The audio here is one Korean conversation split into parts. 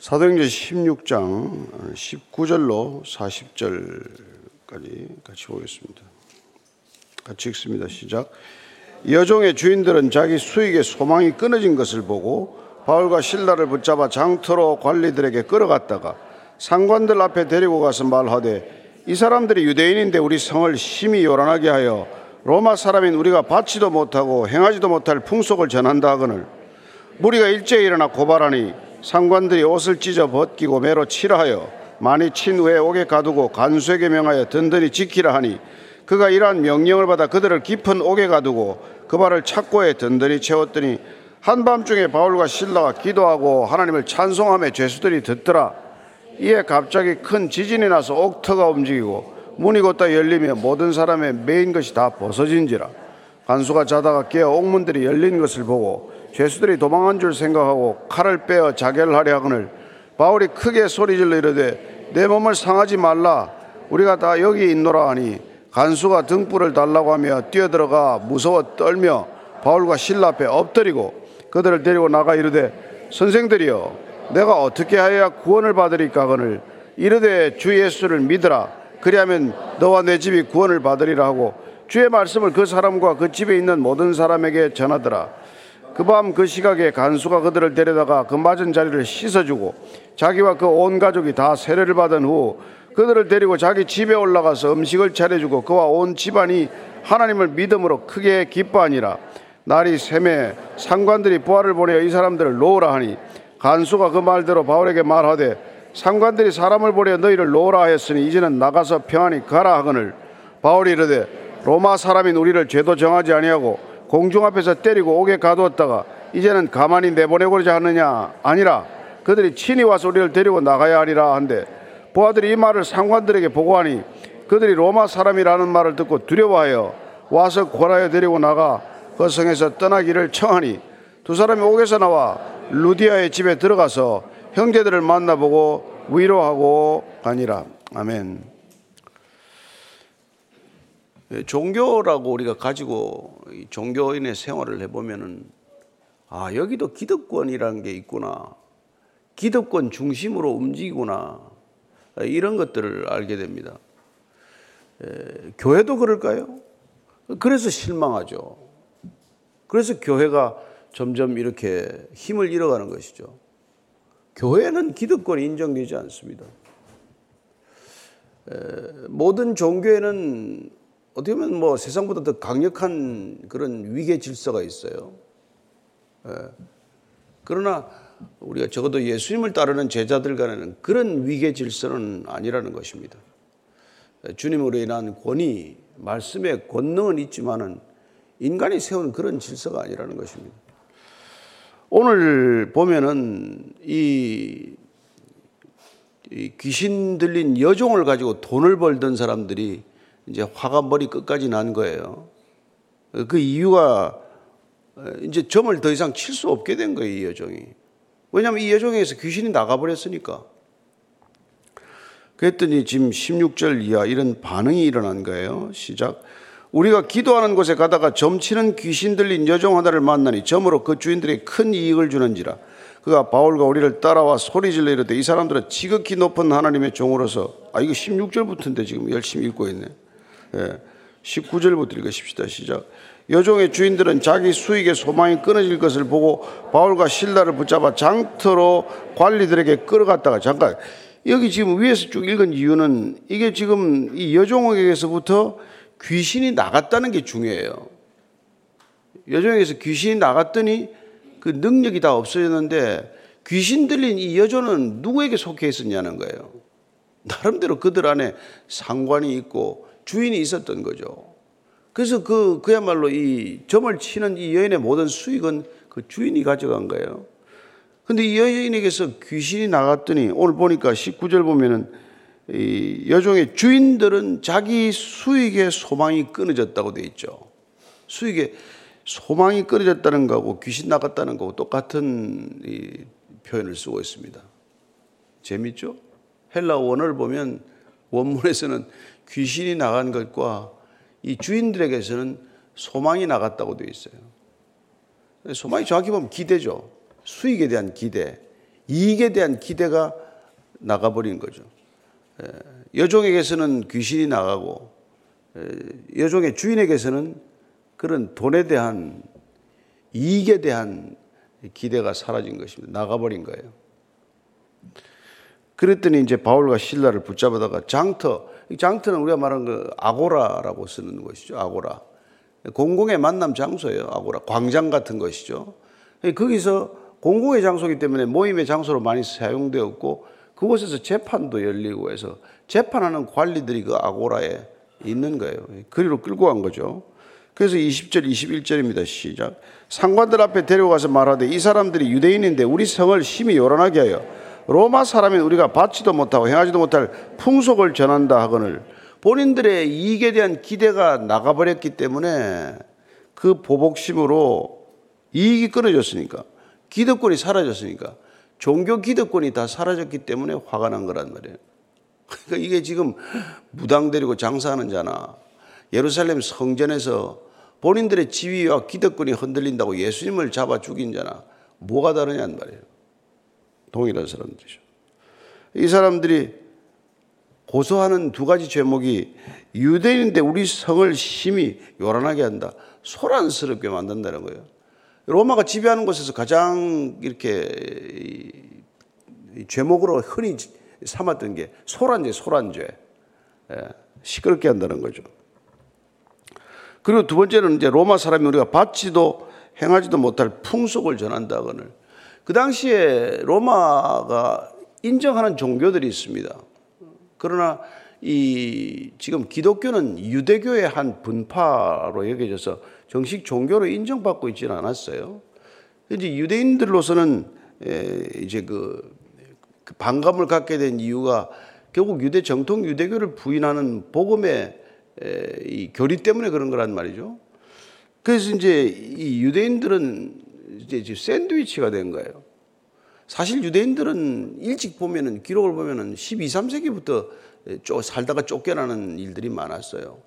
사도행전 16장 19절로 40절까지 같이 보겠습니다. 같이 읽습니다. 시작. 여종의 주인들은 자기 수익의 소망이 끊어진 것을 보고 바울과 신라를 붙잡아 장터로 관리들에게 끌어갔다가 상관들 앞에 데리고 가서 말하되 이 사람들이 유대인인데 우리 성을 심히 요란하게 하여 로마 사람인 우리가 받지도 못하고 행하지도 못할 풍속을 전한다 하거늘 무리가 일제히 일어나 고발하니 상관들이 옷을 찢어 벗기고 매로 치라 하여 많이 친 후에 옥에 가두고 간수에게 명하여 든든히 지키라 하니 그가 이러한 명령을 받아 그들을 깊은 옥에 가두고 그 발을 착고에 든든히 채웠더니 한밤중에 바울과 신라가 기도하고 하나님을 찬송하며 죄수들이 듣더라. 이에 갑자기 큰 지진이 나서 옥터가 움직이고 문이 곧다 열리며 모든 사람의 메인 것이 다 벗어진지라. 간수가 자다가 깨어 옥문들이 열린 것을 보고 죄수들이 도망한 줄 생각하고 칼을 빼어 자결 하려 하거늘 바울이 크게 소리질러 이르되 내 몸을 상하지 말라. 우리가 다 여기 있노라 하니 간수가 등불을 달라고 하며 뛰어들어가 무서워 떨며 바울과 신라 앞에 엎드리고 그들을 데리고 나가 이르되 선생들이여 내가 어떻게 하여야 구원을 받으리까 하거늘? 이르되 주 예수를 믿으라. 그리하면 너와 내 집이 구원을 받으리라 하고 주의 말씀을 그 사람과 그 집에 있는 모든 사람에게 전하더라 그밤그 시각에 간수가 그들을 데려다가 그 맞은 자리를 씻어주고 자기와 그 온 가족이 다 세례를 받은 후 그들을 데리고 자기 집에 올라가서 음식을 차려주고 그와 온 집안이 하나님을 믿음으로 크게 기뻐하니라. 날이 샘에 상관들이 부하를 보내어 이 사람들을 놓으라 하니 간수가 그 말대로 바울에게 말하되 상관들이 사람을 보내 너희를 놓으라 하였으니 이제는 나가서 평안히 가라 하거늘. 바울이 이르되 로마 사람인 우리를 죄도 정하지 아니하고 공중 앞에서 때리고 옥에 가두었다가 이제는 가만히 내보내고자 하느냐 아니라 그들이 친히 와서 우리를 데리고 나가야 하리라 한데 부하들이 이 말을 상관들에게 보고하니 그들이 로마 사람이라는 말을 듣고 두려워하여 와서 고라에 데리고 나가 그 성에서 떠나기를 청하니 두 사람이 옥에서 나와 루디아의 집에 들어가서 형제들을 만나보고 위로하고 가니라 아멘. 예, 종교라고 우리가 가지고 종교인의 생활을 해보면은 아 여기도 기득권이라는 게 있구나 기득권 중심으로 움직이구나 이런 것들을 알게 됩니다. 교회도 그럴까요? 그래서 실망하죠. 그래서 교회가 점점 이렇게 힘을 잃어가는 것이죠. 교회는 기득권이 인정되지 않습니다. 에, 모든 종교에는 어떻게 보면 뭐 세상보다 더 강력한 그런 위계 질서가 있어요. 예. 그러나 우리가 적어도 예수님을 따르는 제자들 간에는 그런 위계 질서는 아니라는 것입니다. 예, 주님으로 인한 권위, 말씀의 권능은 있지만은 인간이 세운 그런 질서가 아니라는 것입니다. 오늘 보면은 이, 이 귀신 들린 여종을 가지고 돈을 벌던 사람들이 이제 화가 머리 끝까지 난 거예요. 그 이유가 이제 점을 더 이상 칠 수 없게 된 거예요, 이 여종이. 왜냐하면 이 여종에서 귀신이 나가버렸으니까. 그랬더니 지금 16절 이하 이런 반응이 일어난 거예요. 시작. 우리가 기도하는 곳에 가다가 점치는 귀신 들린 여종 하나를 만나니 점으로 그 주인들에게 큰 이익을 주는지라. 그가 바울과 우리를 따라와 소리질러 이르되 이 사람들은 지극히 높은 하나님의 종으로서 아 이거 16절부터인데 지금 열심히 읽고 있네. 예. 19절부터 읽으십시다. 시작. 여종의 주인들은 자기 수익의 소망이 끊어질 것을 보고 바울과 신라를 붙잡아 장터로 관리들에게 끌어갔다가 잠깐 여기 지금 위에서 쭉 읽은 이유는 이게 지금 이 여종에게서부터 귀신이 나갔다는 게 중요해요. 여종에게서 귀신이 나갔더니 그 능력이 다 없어졌는데 귀신 들린 이 여종은 누구에게 속해 있었냐는 거예요. 나름대로 그들 안에 상관이 있고 주인이 있었던 거죠. 그래서 그, 그야말로 이 점을 치는 이 여인의 모든 수익은 그 주인이 가져간 거예요. 근데 이 여인에게서 귀신이 나갔더니 오늘 보니까 19절 보면은 이 여종의 주인들은 자기 수익의 소망이 끊어졌다고 돼 있죠. 수익의 소망이 끊어졌다는 거하고 귀신 나갔다는 거하고 똑같은 이 표현을 쓰고 있습니다. 재밌죠? 헬라 원어를 보면 원문에서는 귀신이 나간 것과 이 주인들에게서는 소망이 나갔다고 되어 있어요. 소망이 정확히 보면 기대죠. 수익에 대한 기대, 이익에 대한 기대가 나가버린 거죠. 여종에게서는 귀신이 나가고 여종의 주인에게서는 그런 돈에 대한 이익에 대한 기대가 사라진 것입니다. 나가버린 거예요. 그랬더니 이제 바울과 신라를 붙잡아다가 장터, 장터는 우리가 말하는 그 아고라라고 쓰는 것이죠. 아고라. 공공의 만남 장소예요. 아고라. 광장 같은 것이죠. 거기서 공공의 장소이기 때문에 모임의 장소로 많이 사용되었고 그곳에서 재판도 열리고 해서 재판하는 관리들이 그 아고라에 있는 거예요. 그리로 끌고 간 거죠. 그래서 20절, 21절입니다. 시작. 상관들 앞에 데려가서 말하되 이 사람들이 유대인인데 우리 성을 심히 요란하게 하여 로마 사람인 우리가 받지도 못하고 행하지도 못할 풍속을 전한다 하거늘 본인들의 이익에 대한 기대가 나가버렸기 때문에 그 보복심으로 이익이 끊어졌으니까 기득권이 사라졌으니까 종교 기득권이 다 사라졌기 때문에 화가 난 거란 말이에요. 그러니까 이게 지금 무당 데리고 장사하는 자나 예루살렘 성전에서 본인들의 지위와 기득권이 흔들린다고 예수님을 잡아 죽인 자나 뭐가 다르냐는 말이에요. 동일한 사람들이죠. 이 사람들이 고소하는 두 가지 제목이 유대인인데 우리 성을 심히 요란하게 한다. 소란스럽게 만든다는 거예요. 로마가 지배하는 곳에서 가장 이렇게 죄목으로 흔히 삼았던 게 소란죄, 소란죄. 예, 시끄럽게 한다는 거죠. 그리고 두 번째는 이제 로마 사람이 우리가 받지도 행하지도 못할 풍속을 전한다거늘. 그 당시에 로마가 인정하는 종교들이 있습니다. 그러나 이 지금 기독교는 유대교의 한 분파로 여겨져서 정식 종교로 인정받고 있지는 않았어요. 이제 유대인들로서는 이제 그, 그 반감을 갖게 된 이유가 결국 유대 정통 유대교를 부인하는 복음의 이 교리 때문에 그런 거란 말이죠. 그래서 이제 이 유대인들은 이제 샌드위치가 된 거예요. 사실 유대인들은 일찍 보면은 기록을 보면은 12, 3세기부터 살다가 쫓겨나는 일들이 많았어요.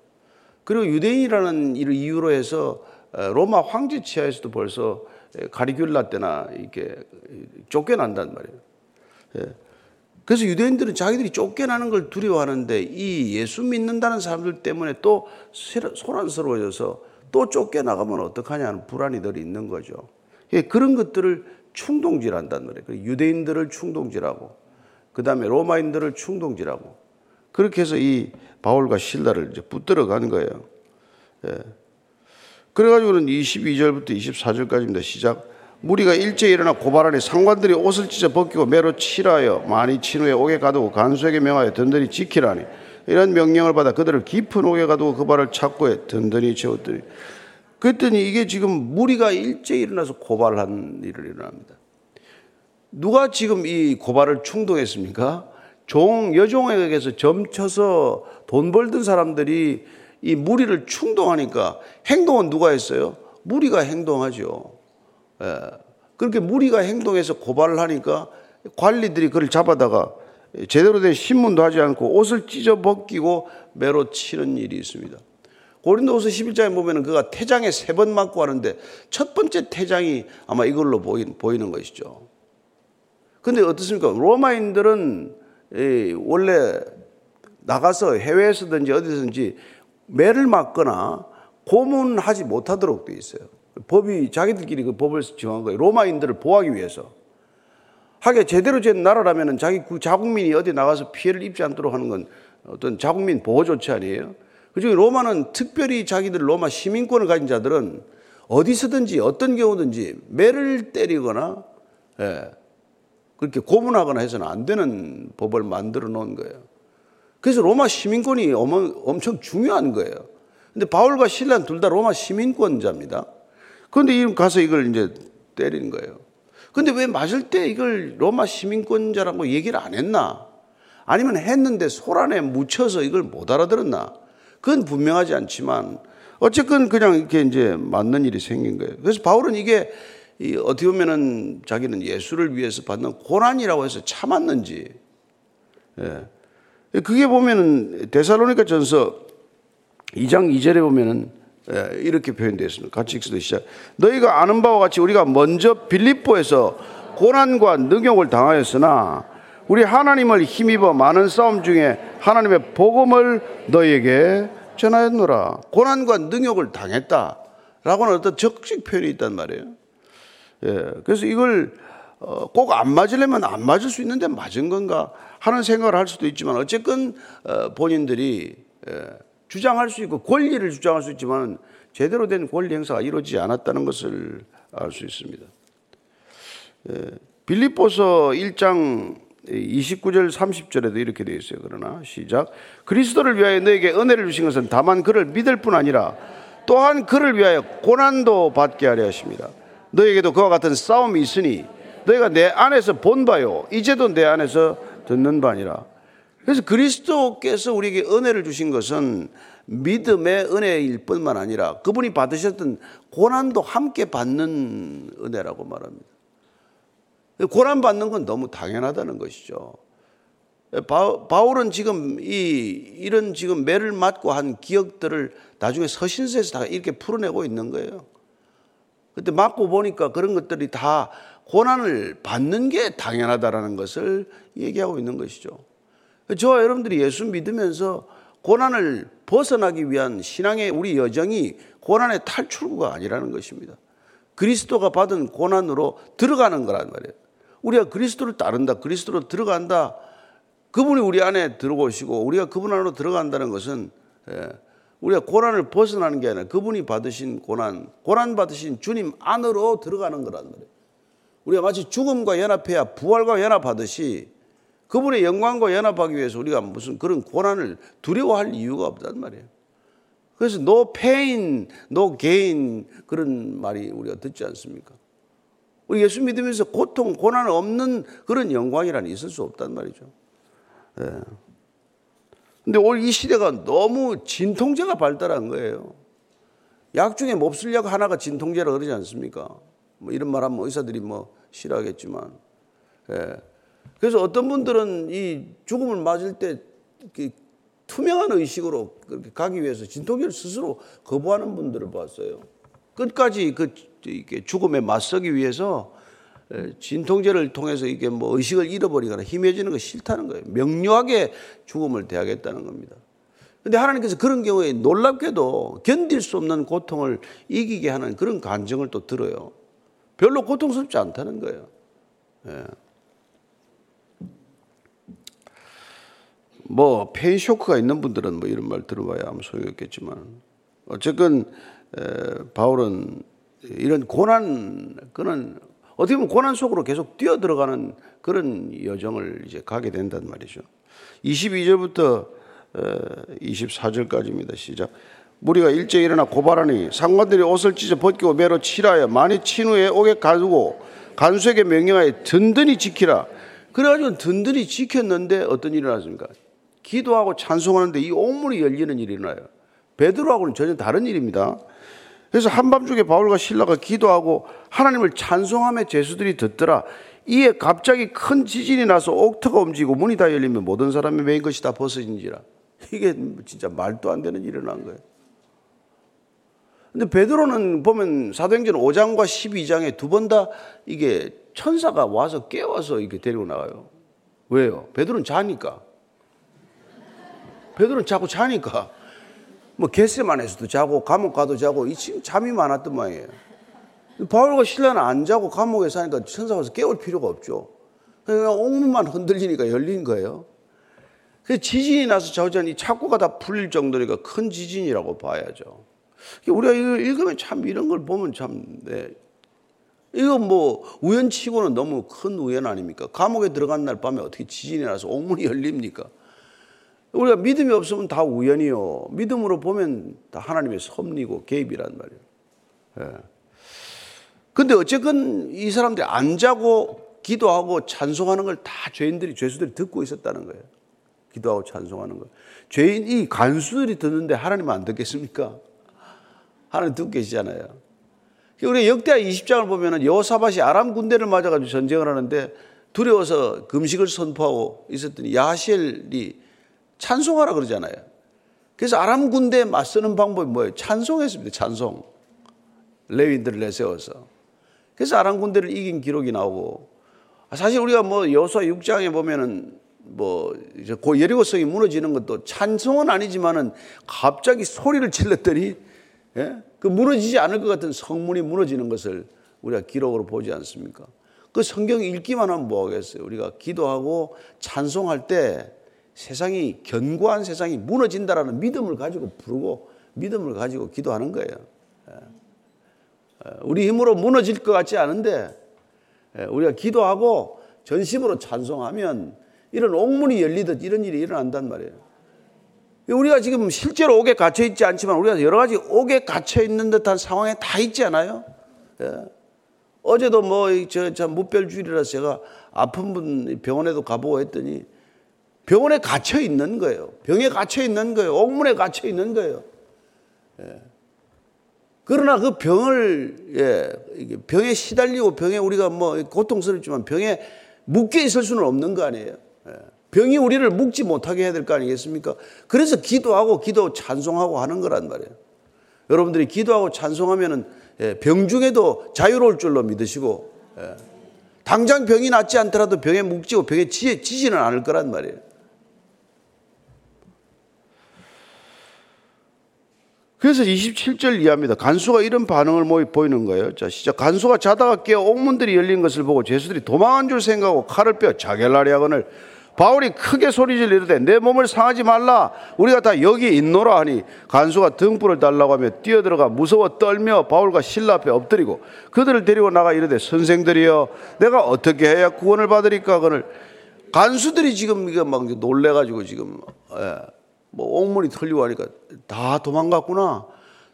그리고 유대인이라는 이유로 해서 로마 황제 치하에서도 벌써 가리귤라 때나 이렇게 쫓겨난단 말이에요. 예. 그래서 유대인들은 자기들이 쫓겨나는 걸 두려워하는데 이 예수 믿는다는 사람들 때문에 또 소란스러워져서 또 쫓겨나가면 어떡하냐는 불안이 늘 있는 거죠. 예, 그런 것들을 충동질한단 말이에요. 유대인들을 충동질하고, 그 다음에 로마인들을 충동질하고, 그렇게 해서 이 바울과 신라를 이제 붙들어 가는 거예요. 예. 그래가지고는 22절부터 24절까지입니다. 시작. 무리가 일제히 일어나 고발하니 상관들이 옷을 찢어 벗기고 매로 치라하여 많이 친 후에 옥에 가두고 간수에게 명하여 든든히 지키라니 이런 명령을 받아 그들을 깊은 옥에 가두고 그 발을 찾고 든든히 채웠더니 그랬더니 이게 지금 무리가 일제히 일어나서 고발을 한 일을 일어납니다. 누가 지금 이 고발을 충동했습니까? 종, 여종에게서 점쳐서 돈 벌던 사람들이 이 무리를 충동하니까 행동은 누가 했어요? 무리가 행동하죠. 예. 그렇게 무리가 행동해서 고발을 하니까 관리들이 그를 잡아다가 제대로 된 신문도 하지 않고 옷을 찢어 벗기고 매로 치는 일이 있습니다. 고린도후서 11장에 보면 그가 태장에 세 번 맞고 하는데 첫 번째 태장이 아마 이걸로 보이는 것이죠. 근데 어떻습니까? 로마인들은 원래 나가서 해외에서든지 어디든지 매를 맞거나 고문하지 못하도록 되어 있어요. 법이 자기들끼리 그 법을 정한 거예요. 로마인들을 보호하기 위해서. 하게 제대로 된 나라라면 자기 그 자국민이 어디 나가서 피해를 입지 않도록 하는 건 어떤 자국민 보호 조치 아니에요? 그중에 로마는 특별히 자기들 로마 시민권을 가진 자들은 어디서든지 어떤 경우든지 매를 때리거나 예, 그렇게 고문하거나 해서는 안 되는 법을 만들어 놓은 거예요. 그래서 로마 시민권이 엄청 중요한 거예요. 근데 바울과 신라는 둘다 로마 시민권자입니다. 그런데 이 가서 이걸 이제 때리는 거예요. 근데 왜 맞을 때 이걸 로마 시민권자라고 얘기를 안 했나? 아니면 했는데 소란에 묻혀서 이걸 못 알아들었나? 그건 분명하지 않지만 어쨌건 그냥 이렇게 이제 맞는 일이 생긴 거예요. 그래서 바울은 이게 어떻게 보면은 자기는 예수를 위해서 받는 고난이라고 해서 참았는지, 예. 그게 보면은 데살로니가 전서 2장 2절에 보면은 예, 이렇게 표현되어 있습니다. 같이 읽습니다. 시작. 너희가 아는 바와 같이 우리가 먼저 빌립보에서 고난과 능욕을 당하였으나 우리 하나님을 힘입어 많은 싸움 중에 하나님의 복음을 너에게 전하였노라. 고난과 능욕을 당했다 라고는 어떤 적식 표현이 있단 말이에요. 예, 그래서 이걸 어, 꼭안 맞으려면 안 맞을 수 있는데 맞은 건가 하는 생각을 할 수도 있지만 어쨌건 어, 본인들이 예, 주장할 수 있고 권리를 주장할 수 있지만 제대로 된 권리 행사가 이루어지지 않았다는 것을 알 수 있습니다. 예, 빌립보서 1장 29절 30절에도 이렇게 되어 있어요. 그러나 시작 그리스도를 위하여 너에게 은혜를 주신 것은 다만 그를 믿을 뿐 아니라 또한 그를 위하여 고난도 받게 하려 하십니다. 너에게도 그와 같은 싸움이 있으니 너희가 내 안에서 본 바요 이제도 내 안에서 듣는 바니라. 그래서 그리스도께서 우리에게 은혜를 주신 것은 믿음의 은혜일 뿐만 아니라 그분이 받으셨던 고난도 함께 받는 은혜라고 말합니다. 고난 받는 건 너무 당연하다는 것이죠. 바울은 지금 이 이런 지금 매를 맞고 한 기억들을 나중에 서신서에서 다 이렇게 풀어내고 있는 거예요. 그때 맞고 보니까 그런 것들이 다 고난을 받는 게 당연하다라는 것을 얘기하고 있는 것이죠. 저와 여러분들이 예수 믿으면서 고난을 벗어나기 위한 신앙의 우리 여정이 고난의 탈출구가 아니라는 것입니다. 그리스도가 받은 고난으로 들어가는 거란 말이에요. 우리가 그리스도를 따른다, 그리스도로 들어간다. 그분이 우리 안에 들어오시고 우리가 그분 안으로 들어간다는 것은 예, 우리가 고난을 벗어나는 게 아니라 그분이 받으신 고난, 고난 받으신 주님 안으로 들어가는 거란 말이에요. 우리가 마치 죽음과 연합해야 부활과 연합하듯이 그분의 영광과 연합하기 위해서 우리가 무슨 그런 고난을 두려워할 이유가 없단 말이에요. 그래서 no pain, 그런 말이 우리가 듣지 않습니까? 우리 예수 믿으면서 고통, 고난 없는 그런 영광이란 있을 수 없단 말이죠. 네. 근데 오늘 이 시대가 너무 진통제가 발달한 거예요. 약 중에 몹쓸 약 하나가 진통제라 그러지 않습니까? 뭐 이런 말 하면 의사들이 뭐 싫어하겠지만. 예. 그래서 어떤 분들은 이 죽음을 맞을 때 투명한 의식으로 가기 위해서 진통제를 스스로 거부하는 분들을 봤어요. 끝까지 그 죽음에 맞서기 위해서 진통제를 통해서 이게 뭐 의식을 잃어버리거나 힘해지는 거 싫다는 거예요. 명료하게 죽음을 대하겠다는 겁니다. 근데 하나님께서 그런 경우에 놀랍게도 견딜 수 없는 고통을 이기게 하는 그런 간증을 또 들어요. 별로 고통스럽지 않다는 거예요. 예. 뭐 pain shock가 있는 분들은 뭐 이런 말 들어봐야 아무 소용이 없겠지만 어쨌건 에, 바울은 이런 고난 그는 어떻게 보면 고난 속으로 계속 뛰어 들어가는 그런 여정을 이제 가게 된단 말이죠. 22절부터 24절까지입니다. 시작. 무리가 일찍 일어나 고발하니 상관들이 옷을 찢어 벗기고 매로 칠하여 많이 친 후에 옥에 가두고 간수에게 명령하여 든든히 지키라. 그래가지고 든든히 지켰는데 어떤 일이 일어났습니까? 기도하고 찬송하는데 이 옥문이 열리는 일이 일어나요. 베드로하고는 전혀 다른 일입니다. 그래서 한밤중에 바울과 신라가 기도하고 하나님을 찬송함에 제수들이 듣더라. 이에 갑자기 큰 지진이 나서 옥터가 움직이고 문이 다 열리면 모든 사람이 메인 것이 다 벗어진지라. 이게 진짜 말도 안 되는 일이 일어난 거예요. 근데 베드로는 보면 사도행전 5장과 12장에 두 번 다 이게 천사가 와서 깨워서 이렇게 데리고 나가요. 왜요? 베드로는 자니까. 베드로는 자꾸 자니까. 뭐 게세만에서도 자고 감옥 가도 자고 이 지금 잠이 많았던 모양이에요. 바울과 신라는 안 자고 감옥에 사니까 천사 가서 깨울 필요가 없죠. 그러니까 옥문만 흔들리니까 열린 거예요. 그 지진이 나서 자우자이 착고가 다 풀릴 정도니까 큰 지진이라고 봐야죠. 우리가 이거 읽으면 참 이런 걸 보면 참, 네. 이거 뭐 우연치고는 너무 큰 우연 아닙니까? 감옥에 들어간 날 밤에 어떻게 지진이 나서 옥문이 열립니까? 우리가 믿음이 없으면 다 우연이요. 믿음으로 보면 다 하나님의 섭리고 개입이란 말이에요. 예. 근데 어쨌건 이 사람들이 안 자고 기도하고 찬송하는 걸 다 죄인들이, 죄수들이 듣고 있었다는 거예요. 기도하고 찬송하는 걸. 죄인, 이 간수들이 듣는데 하나님 안 듣겠습니까? 하나님 듣고 계시잖아요. 우리 역대하 20장을 보면은 여호사밭이 아람 군대를 맞아가지고 전쟁을 하는데 두려워서 금식을 선포하고 있었더니 야시엘이 찬송하라 그러잖아요. 그래서 아람 군대에 맞서는 방법이 뭐예요? 찬송했습니다. 찬송. 레위인들을 내세워서. 그래서 아람 군대를 이긴 기록이 나오고 사실 우리가 뭐 여호수아 6장에 보면은 뭐 이제 고 여리고성이 무너지는 것도 찬성은 아니지만은 갑자기 소리를 질렀더니 예? 그 무너지지 않을 것 같은 성문이 무너지는 것을 우리가 기록으로 보지 않습니까? 그 성경 읽기만 하면 뭐 하겠어요? 우리가 기도하고 찬송할 때 세상이 견고한 세상이 무너진다라는 믿음을 가지고 부르고 믿음을 가지고 기도하는 거예요. 예. 예. 우리 힘으로 무너질 것 같지 않은데 예, 우리가 기도하고 전심으로 찬송하면 이런 옥문이 열리듯 이런 일이 일어난단 말이에요. 우리가 지금 실제로 옥에 갇혀 있지 않지만 우리가 여러 가지 옥에 갇혀 있는 듯한 상황에 다 있지 않아요? 예. 어제도 뭐, 저, 저, 무별주일이라서 제가 아픈 분 병원에도 가보고 했더니 병원에 갇혀 있는 거예요. 병에 갇혀 있는 거예요. 옥문에 갇혀 있는 거예요. 예. 그러나 그 병을, 예, 병에 시달리고 병에 우리가 뭐 고통스럽지만 병에 묶여 있을 수는 없는 거 아니에요. 예. 병이 우리를 묶지 못하게 해야 될 거 아니겠습니까? 그래서 기도하고 기도 찬송하고 하는 거란 말이에요. 여러분들이 기도하고 찬송하면은 예, 병 중에도 자유로울 줄로 믿으시고 예, 당장 병이 낫지 않더라도 병에 묵지고 병에 지지는 않을 거란 말이에요. 그래서 27절 이하입니다. 간수가 이런 반응을 보이는 거예요. 자, 시작. 간수가 자다가 깨어 옥문들이 열린 것을 보고 죄수들이 도망한 줄 생각하고 칼을 빼어 자겔라리 하거늘 바울이 크게 소리질 이르되 내 몸을 상하지 말라 우리가 다 여기 있노라 하니 간수가 등불을 달라고 하며 뛰어들어가 무서워 떨며 바울과 신라 앞에 엎드리고 그들을 데리고 나가 이르되 선생들이여 내가 어떻게 해야 구원을 받으리까 그늘 간수들이 지금 이거 막 놀래가지고 지금 예, 뭐 옥문이 털리고 하니까 다 도망갔구나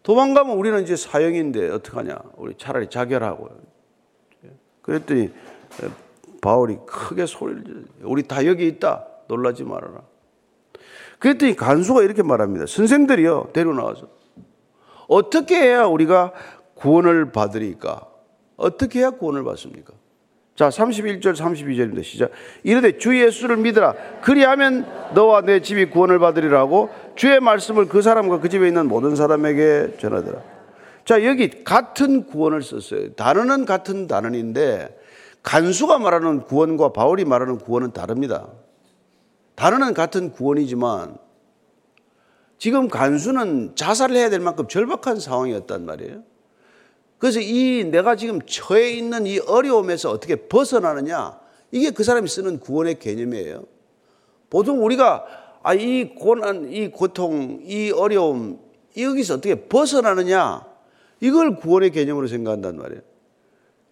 도망가면 우리는 이제 사형인데 어떡하냐 우리 차라리 자결하고 그랬더니 바울이 크게 소리를 우리 다 여기 있다. 놀라지 말아라. 그랬더니 간수가 이렇게 말합니다. 선생들이요. 데리고 나와서. 어떻게 해야 우리가 구원을 받으리까? 어떻게 해야 구원을 받습니까? 자, 31절, 32절입니다. 시작. 이르되 주 예수를 믿으라. 그리하면 너와 내 집이 구원을 받으리라고 주의 말씀을 그 사람과 그 집에 있는 모든 사람에게 전하더라. 자, 여기 같은 구원을 썼어요. 단어는 같은 단어인데 간수가 말하는 구원과 바울이 말하는 구원은 다릅니다. 단어는 같은 구원이지만 지금 간수는 자살을 해야 될 만큼 절박한 상황이었단 말이에요. 그래서 이 내가 지금 처해 있는 이 어려움에서 어떻게 벗어나느냐 이게 그 사람이 쓰는 구원의 개념이에요. 보통 우리가 아, 이 고난, 이 고통, 이 어려움, 여기서 어떻게 벗어나느냐 이걸 구원의 개념으로 생각한단 말이에요.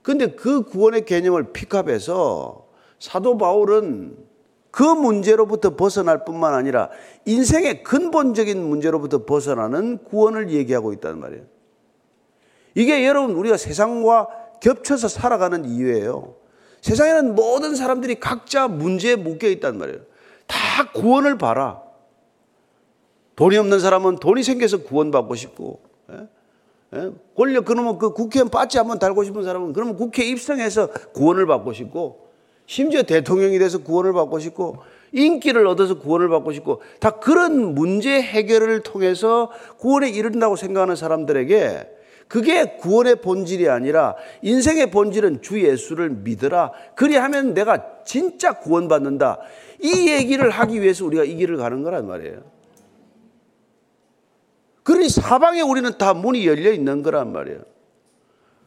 근데 그 구원의 개념을 픽업해서 사도 바울은 그 문제로부터 벗어날 뿐만 아니라 인생의 근본적인 문제로부터 벗어나는 구원을 얘기하고 있다는 말이에요. 이게 여러분 우리가 세상과 겹쳐서 살아가는 이유예요. 세상에는 모든 사람들이 각자 문제에 묶여 있단 말이에요. 다 구원을 봐라. 돈이 없는 사람은 돈이 생겨서 구원받고 싶고, 예? 예? 권력 그러면 그 국회의원 빠지 한번 달고 싶은 사람은 그러면 국회 입성해서 구원을 받고 싶고 심지어 대통령이 돼서 구원을 받고 싶고 인기를 얻어서 구원을 받고 싶고 다 그런 문제 해결을 통해서 구원에 이른다고 생각하는 사람들에게 그게 구원의 본질이 아니라 인생의 본질은 주 예수를 믿으라. 그리하면 내가 진짜 구원받는다. 이 얘기를 하기 위해서 우리가 이 길을 가는 거란 말이에요. 그러니 사방에 우리는 다 문이 열려 있는 거란 말이에요.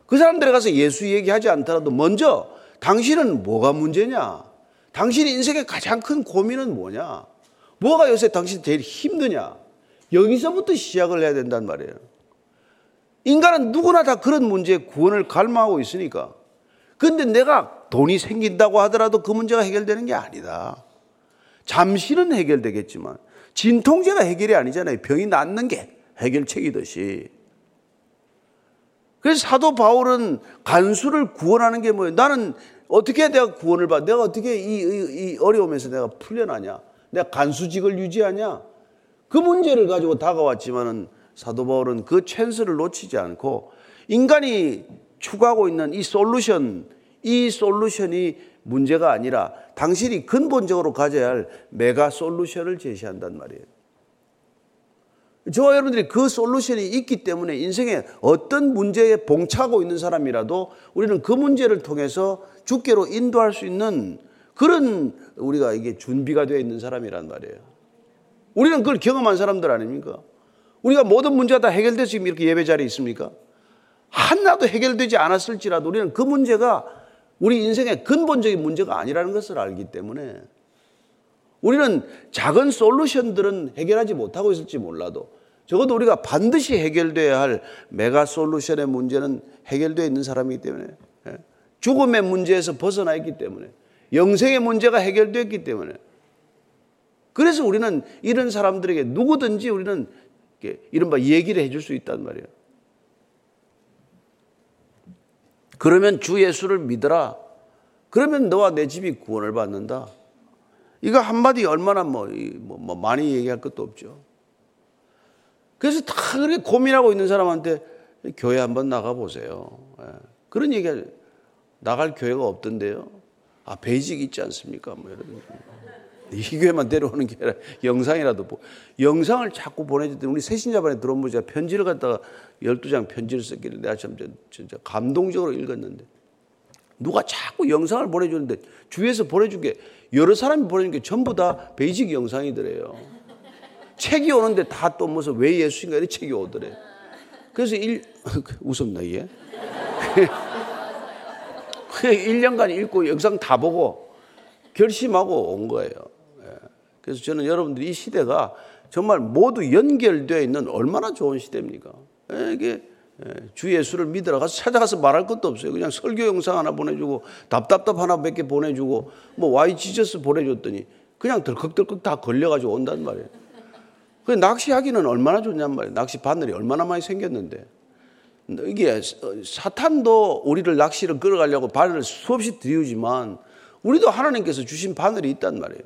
그 사람들에 가서 예수 얘기하지 않더라도 먼저 당신은 뭐가 문제냐? 당신 인생의 가장 큰 고민은 뭐냐? 뭐가 요새 당신 제일 힘드냐? 여기서부터 시작을 해야 된단 말이에요. 인간은 누구나 다 그런 문제에 구원을 갈망하고 있으니까. 근데 내가 돈이 생긴다고 하더라도 그 문제가 해결되는 게 아니다. 잠시는 해결되겠지만 진통제가 해결이 아니잖아요. 병이 낫는 게. 해결책이듯이. 그래서 사도 바울은 간수를 구원하는 게 뭐예요? 나는 어떻게 내가 구원을 받, 내가 어떻게 이, 이, 이 어려움에서 내가 풀려나냐? 내가 간수직을 유지하냐? 그 문제를 가지고 다가왔지만은 사도 바울은 그 찬스를 놓치지 않고 인간이 추구하고 있는 이 솔루션, 이 솔루션이 문제가 아니라 당신이 근본적으로 가져야 할 메가 솔루션을 제시한단 말이에요. 저와 여러분들이 그 솔루션이 있기 때문에 인생에 어떤 문제에 봉착하고 있는 사람이라도 우리는 그 문제를 통해서 주께로 인도할 수 있는 그런 우리가 이게 준비가 되어 있는 사람이란 말이에요. 우리는 그걸 경험한 사람들 아닙니까? 우리가 모든 문제가 다 해결돼서 지금 이렇게 예배 자리에 있습니까? 하나도 해결되지 않았을지라도 우리는 그 문제가 우리 인생의 근본적인 문제가 아니라는 것을 알기 때문에 우리는 작은 솔루션들은 해결하지 못하고 있을지 몰라도 적어도 우리가 반드시 해결돼야 할 메가 솔루션의 문제는 해결되어 있는 사람이기 때문에 예, 죽음의 문제에서 벗어나 있기 때문에 영생의 문제가 해결되었기 때문에 그래서 우리는 이런 사람들에게 누구든지 우리는 이른바 얘기를 해줄 수 있단 말이에요. 그러면 주 예수를 믿어라. 그러면 너와 내 집이 구원을 받는다. 이거 한마디 얼마나 뭐, 뭐, 뭐 많이 얘기할 것도 없죠. 그래서 다 그렇게 고민하고 있는 사람한테 교회 한번 나가보세요. 예. 그런 얘기 나갈 교회가 없던데요. 아, 베이직 있지 않습니까? 뭐 이런. 이 교회만 데려오는 게 아니라 영상이라도 보 영상을 자꾸 보내줬더니 우리 새신자반에 들어온 분 제가 편지를 갖다가 12장 편지를 썼길래 내가 참 진짜 감동적으로 읽었는데 누가 자꾸 영상을 보내주는데 주위에서 보내준 게 여러 사람이 보내준 게 전부 다 베이직 영상이더래요. 책이 오는데 다 또 무슨 왜 예수인가 이런 책이 오더래. 그래서 일, 웃었나, 이게? 1년간 읽고 영상 다 보고 결심하고 온 거예요. 예. 그래서 저는 여러분들이 이 시대가 정말 모두 연결되어 있는 얼마나 좋은 시대입니까? 예, 이게 예, 주 예수를 믿으러 가서 찾아가서 말할 것도 없어요. 그냥 설교 영상 하나 보내주고 답답답 하나 몇 개 보내주고 뭐 와이 지저스 보내줬더니 그냥 덜컥덜컥 다 걸려가지고 온단 말이에요. 그 낚시하기는 얼마나 좋냔 말이에요. 낚시 바늘이 얼마나 많이 생겼는데. 이게 사탄도 우리를 낚시를 끌어가려고 바늘을 수없이 들이우지만 우리도 하나님께서 주신 바늘이 있단 말이에요.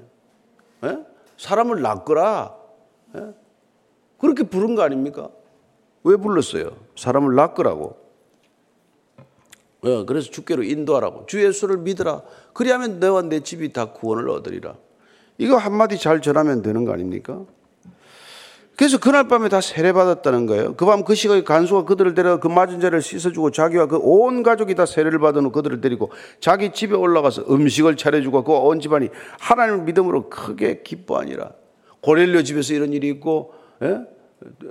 예? 사람을 낚거라. 예? 그렇게 부른 거 아닙니까? 왜 불렀어요? 사람을 낚으라고. 예, 그래서 주께로 인도하라고. 주 예수를 믿으라. 그리하면 너와 내 집이 다 구원을 얻으리라. 이거 한마디 잘 전하면 되는 거 아닙니까? 그래서 그날 밤에 다 세례받았다는 거예요. 그 밤 그 시각에 간수가 그들을 데려가 그 맞은 자를 씻어주고 자기와 그 온 가족이 다 세례를 받은 후 그들을 데리고 자기 집에 올라가서 음식을 차려주고 그 온 집안이 하나님을 믿음으로 크게 기뻐하니라. 고렐료 집에서 이런 일이 있고, 예?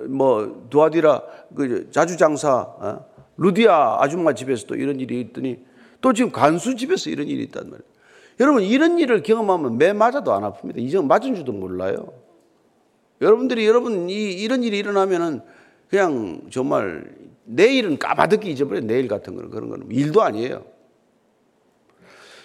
뭐 두아디라 그 자주장사 어? 루디아 아줌마 집에서도 이런 일이 있더니 또 지금 간수 집에서 이런 일이 있단 말이에요. 여러분 이런 일을 경험하면 매 맞아도 안 아픕니다. 이제 맞은 줄도 몰라요. 여러분들이 여러분 이 이런 일이 일어나면은 그냥 정말 내일은 까마득히 잊어버려 내일 같은 거는 그런 거는 일도 아니에요.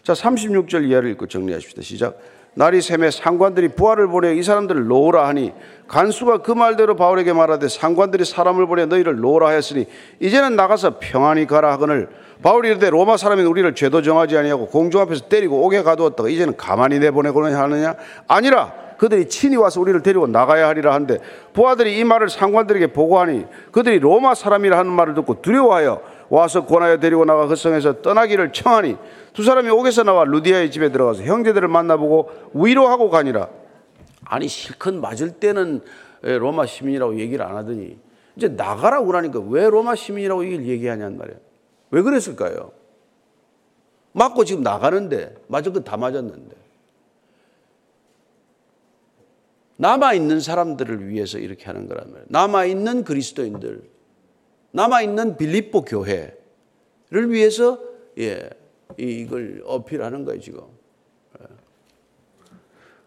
자 36절 이하를 읽고 정리하십시다. 시작. 날이 샘에 상관들이 부하를 보내 이 사람들을 놓으라 하니 간수가 그 말대로 바울에게 말하되 상관들이 사람을 보내 너희를 놓으라 하였으니 이제는 나가서 평안히 가라 하거늘 바울이 이르되 로마 사람인 우리를 죄도 정하지 아니하고 공중 앞에서 때리고 옥에 가두었다가 이제는 가만히 내보내고는 하느냐 아니라 그들이 친히 와서 우리를 데리고 나가야 하리라 한데 부하들이 이 말을 상관들에게 보고하니 그들이 로마 사람이라 하는 말을 듣고 두려워하여 와서 권하여 데리고 나가 그 성에서 떠나기를 청하니 두 사람이 옥에서 나와 루디아의 집에 들어가서 형제들을 만나보고 위로하고 가니라. 아니 실컷 맞을 때는 로마 시민이라고 얘기를 안 하더니 이제 나가라고 그러니까 왜 로마 시민이라고 얘기를 얘기하냔 말이에요. 왜 그랬을까요? 맞고 지금 나가는데 맞을 건다 맞았는데 남아 있는 사람들을 위해서 이렇게 하는 거란 말이에요. 남아 있는 그리스도인들, 남아 있는 빌립보 교회를 위해서 예, 이걸 어필하는 거예요, 지금. 예.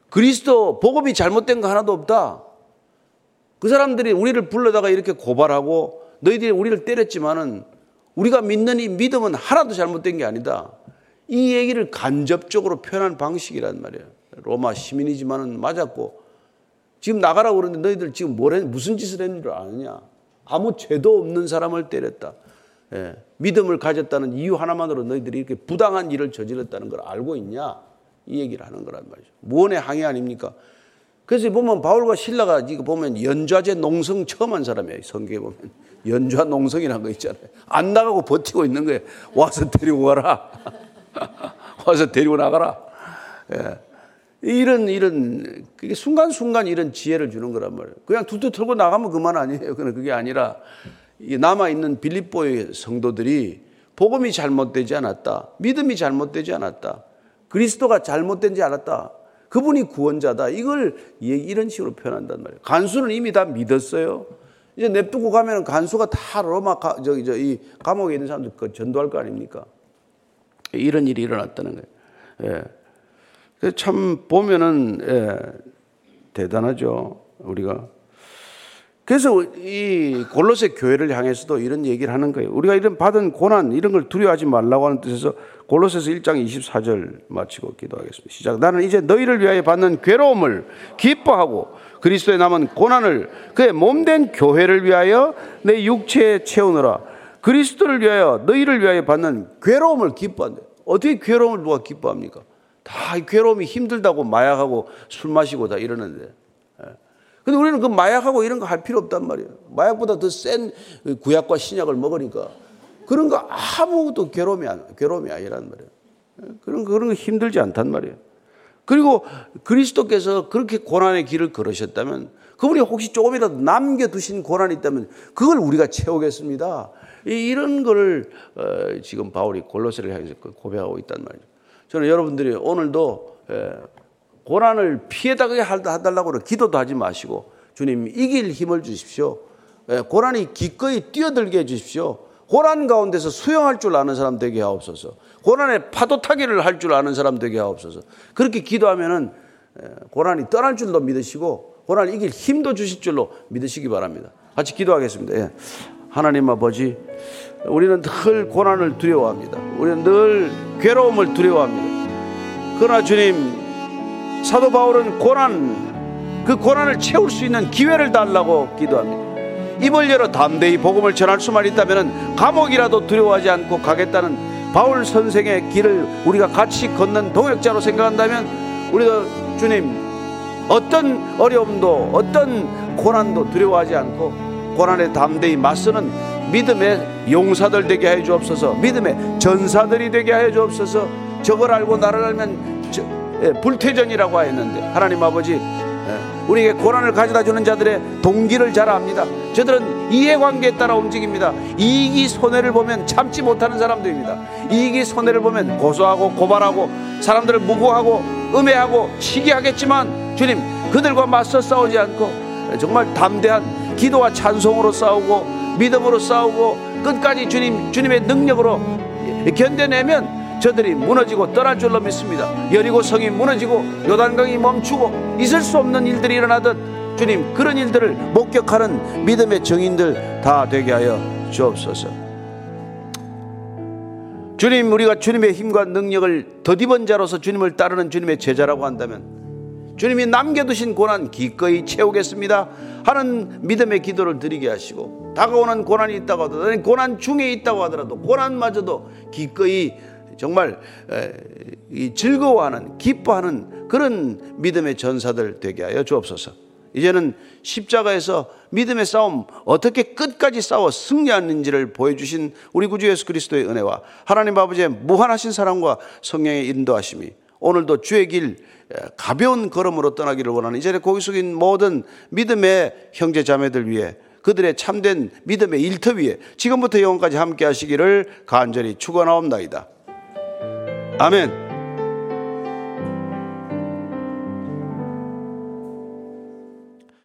그리스도 복음이 잘못된 거 하나도 없다. 그 사람들이 우리를 불러다가 이렇게 고발하고 너희들이 우리를 때렸지만은 우리가 믿는 이 믿음은 하나도 잘못된 게 아니다. 이 얘기를 간접적으로 표현한 방식이란 말이에요. 로마 시민이지만은 맞았고 지금 나가라고 그러는데 너희들 지금 뭘 했, 무슨 짓을 했는 줄 아느냐? 아무 죄도 없는 사람을 때렸다. 예, 믿음을 가졌다는 이유 하나만으로 너희들이 이렇게 부당한 일을 저질렀다는 걸 알고 있냐? 이 얘기를 하는 거란 말이죠. 무언의 항해 아닙니까? 그래서 보면 바울과 신라가 이거 보면 연좌제 농성 처음 한 사람이에요. 성경에 보면. 연좌 농성이라는 거 있잖아요. 안 나가고 버티고 있는 거예요. 와서 데리고 가라. 와서 데리고 나가라. 예. 이런 이런 그게 순간순간 이런 지혜를 주는 거란 말이에요. 그냥 툭툭 털고 나가면 그만 아니에요. 그는 그게 아니라 남아 있는 빌립보의 성도들이 복음이 잘못되지 않았다. 믿음이 잘못되지 않았다. 그리스도가 잘못된지 알았다. 그분이 구원자다. 이걸 이런 식으로 표현한단 말이에요. 간수는 이미 다 믿었어요. 이제 냅두고 가면 간수가 다 로마 가, 저기 저 이 감옥에 있는 사람들 그 전도할 거 아닙니까? 이런 일이 일어났다는 거예요. 예. 참 보면은 예, 대단하죠. 우리가 그래서 이 골로새 교회를 향해서도 이런 얘기를 하는 거예요. 우리가 이런 받은 고난 이런 걸 두려워하지 말라고 하는 뜻에서 골로새서 1장 24절 마치고 기도하겠습니다. 시작. 나는 이제 너희를 위하여 받는 괴로움을 기뻐하고 그리스도에 남은 고난을 그의 몸된 교회를 위하여 내 육체에 채우느라 그리스도를 위하여 너희를 위하여 받는 괴로움을 기뻐한다. 어떻게 괴로움을 누가 기뻐합니까? 다 괴로움이 힘들다고 마약하고 술 마시고 다 이러는데. 예. 근데 우리는 그 마약하고 이런 거 할 필요 없단 말이에요. 마약보다 더 센 구약과 신약을 먹으니까 그런 거 아무것도 괴로움이, 괴로움이 아니란 말이에요. 예. 그런, 그런 거 힘들지 않단 말이에요. 그리고 그리스도께서 그렇게 고난의 길을 걸으셨다면 그분이 혹시 조금이라도 남겨두신 고난이 있다면 그걸 우리가 채우겠습니다. 이런 거를 어, 지금 바울이 골로새를 향해서 고백하고 있단 말이죠. 저는 여러분들이 오늘도 예, 고난을 피해다게 해달라고 기도도 하지 마시고 주님 이길 힘을 주십시오. 예, 고난이 기꺼이 뛰어들게 해주십시오. 고난 가운데서 수영할 줄 아는 사람 되게 하옵소서. 고난에 파도 타기를 할 줄 아는 사람 되게 하옵소서. 그렇게 기도하면은 예, 고난이 떠날 줄도 믿으시고 고난을 이길 힘도 주실 줄로 믿으시기 바랍니다. 같이 기도하겠습니다. 예. 하나님 아버지, 우리는 늘 고난을 두려워합니다. 우리는 늘 괴로움을 두려워합니다. 그러나 주님, 사도 바울은 고난, 그 고난을 채울 수 있는 기회를 달라고 기도합니다. 입을 열어 담대히 복음을 전할 수만 있다면 감옥이라도 두려워하지 않고 가겠다는 바울 선생의 길을 우리가 같이 걷는 동역자로 생각한다면 우리도 주님 어떤 어려움도 어떤 고난도 두려워하지 않고 고난에 담대히 맞서는 믿음의 용사들 되게 해 주옵소서 믿음의 전사들이 되게 해 주옵소서 저걸 알고 나를 알면 저, 예, 불태전이라고 하였는데 하나님 아버지 예, 우리에게 고난을 가져다 주는 자들의 동기를 잘 압니다. 저들은 이해관계에 따라 움직입니다. 이익이 손해를 보면 참지 못하는 사람들입니다. 이익이 손해를 보면 고소하고 고발하고 사람들을 무고하고 음해하고 시기하겠지만 주님 그들과 맞서 싸우지 않고 정말 담대한 기도와 찬송으로 싸우고 믿음으로 싸우고 끝까지 주님 주님의 능력으로 견뎌내면 저들이 무너지고 떠날 줄로 믿습니다. 여리고 성이 무너지고 요단강이 멈추고 있을 수 없는 일들이 일어나듯 주님 그런 일들을 목격하는 믿음의 정인들 다 되게 하여 주옵소서. 주님 우리가 주님의 힘과 능력을 덧입은 자로서 주님을 따르는 주님의 제자라고 한다면 주님이 남겨두신 고난 기꺼이 채우겠습니다 하는 믿음의 기도를 드리게 하시고 다가오는 고난이 있다고 하더라도 고난 중에 있다고 하더라도 고난마저도 기꺼이 정말 즐거워하는 기뻐하는 그런 믿음의 전사들 되게 하여 주옵소서. 이제는 십자가에서 믿음의 싸움 어떻게 끝까지 싸워 승리하는지를 보여주신 우리 구주 예수 그리스도의 은혜와 하나님 아버지의 무한하신 사랑과 성령의 인도하심이 오늘도 주의 길 가벼운 걸음으로 떠나기를 원하는 이제는 고기 숙인 모든 믿음의 형제 자매들 위해 그들의 참된 믿음의 일터 위에 지금부터 영원까지 함께 하시기를 간절히 축원하옵나이다. 아멘.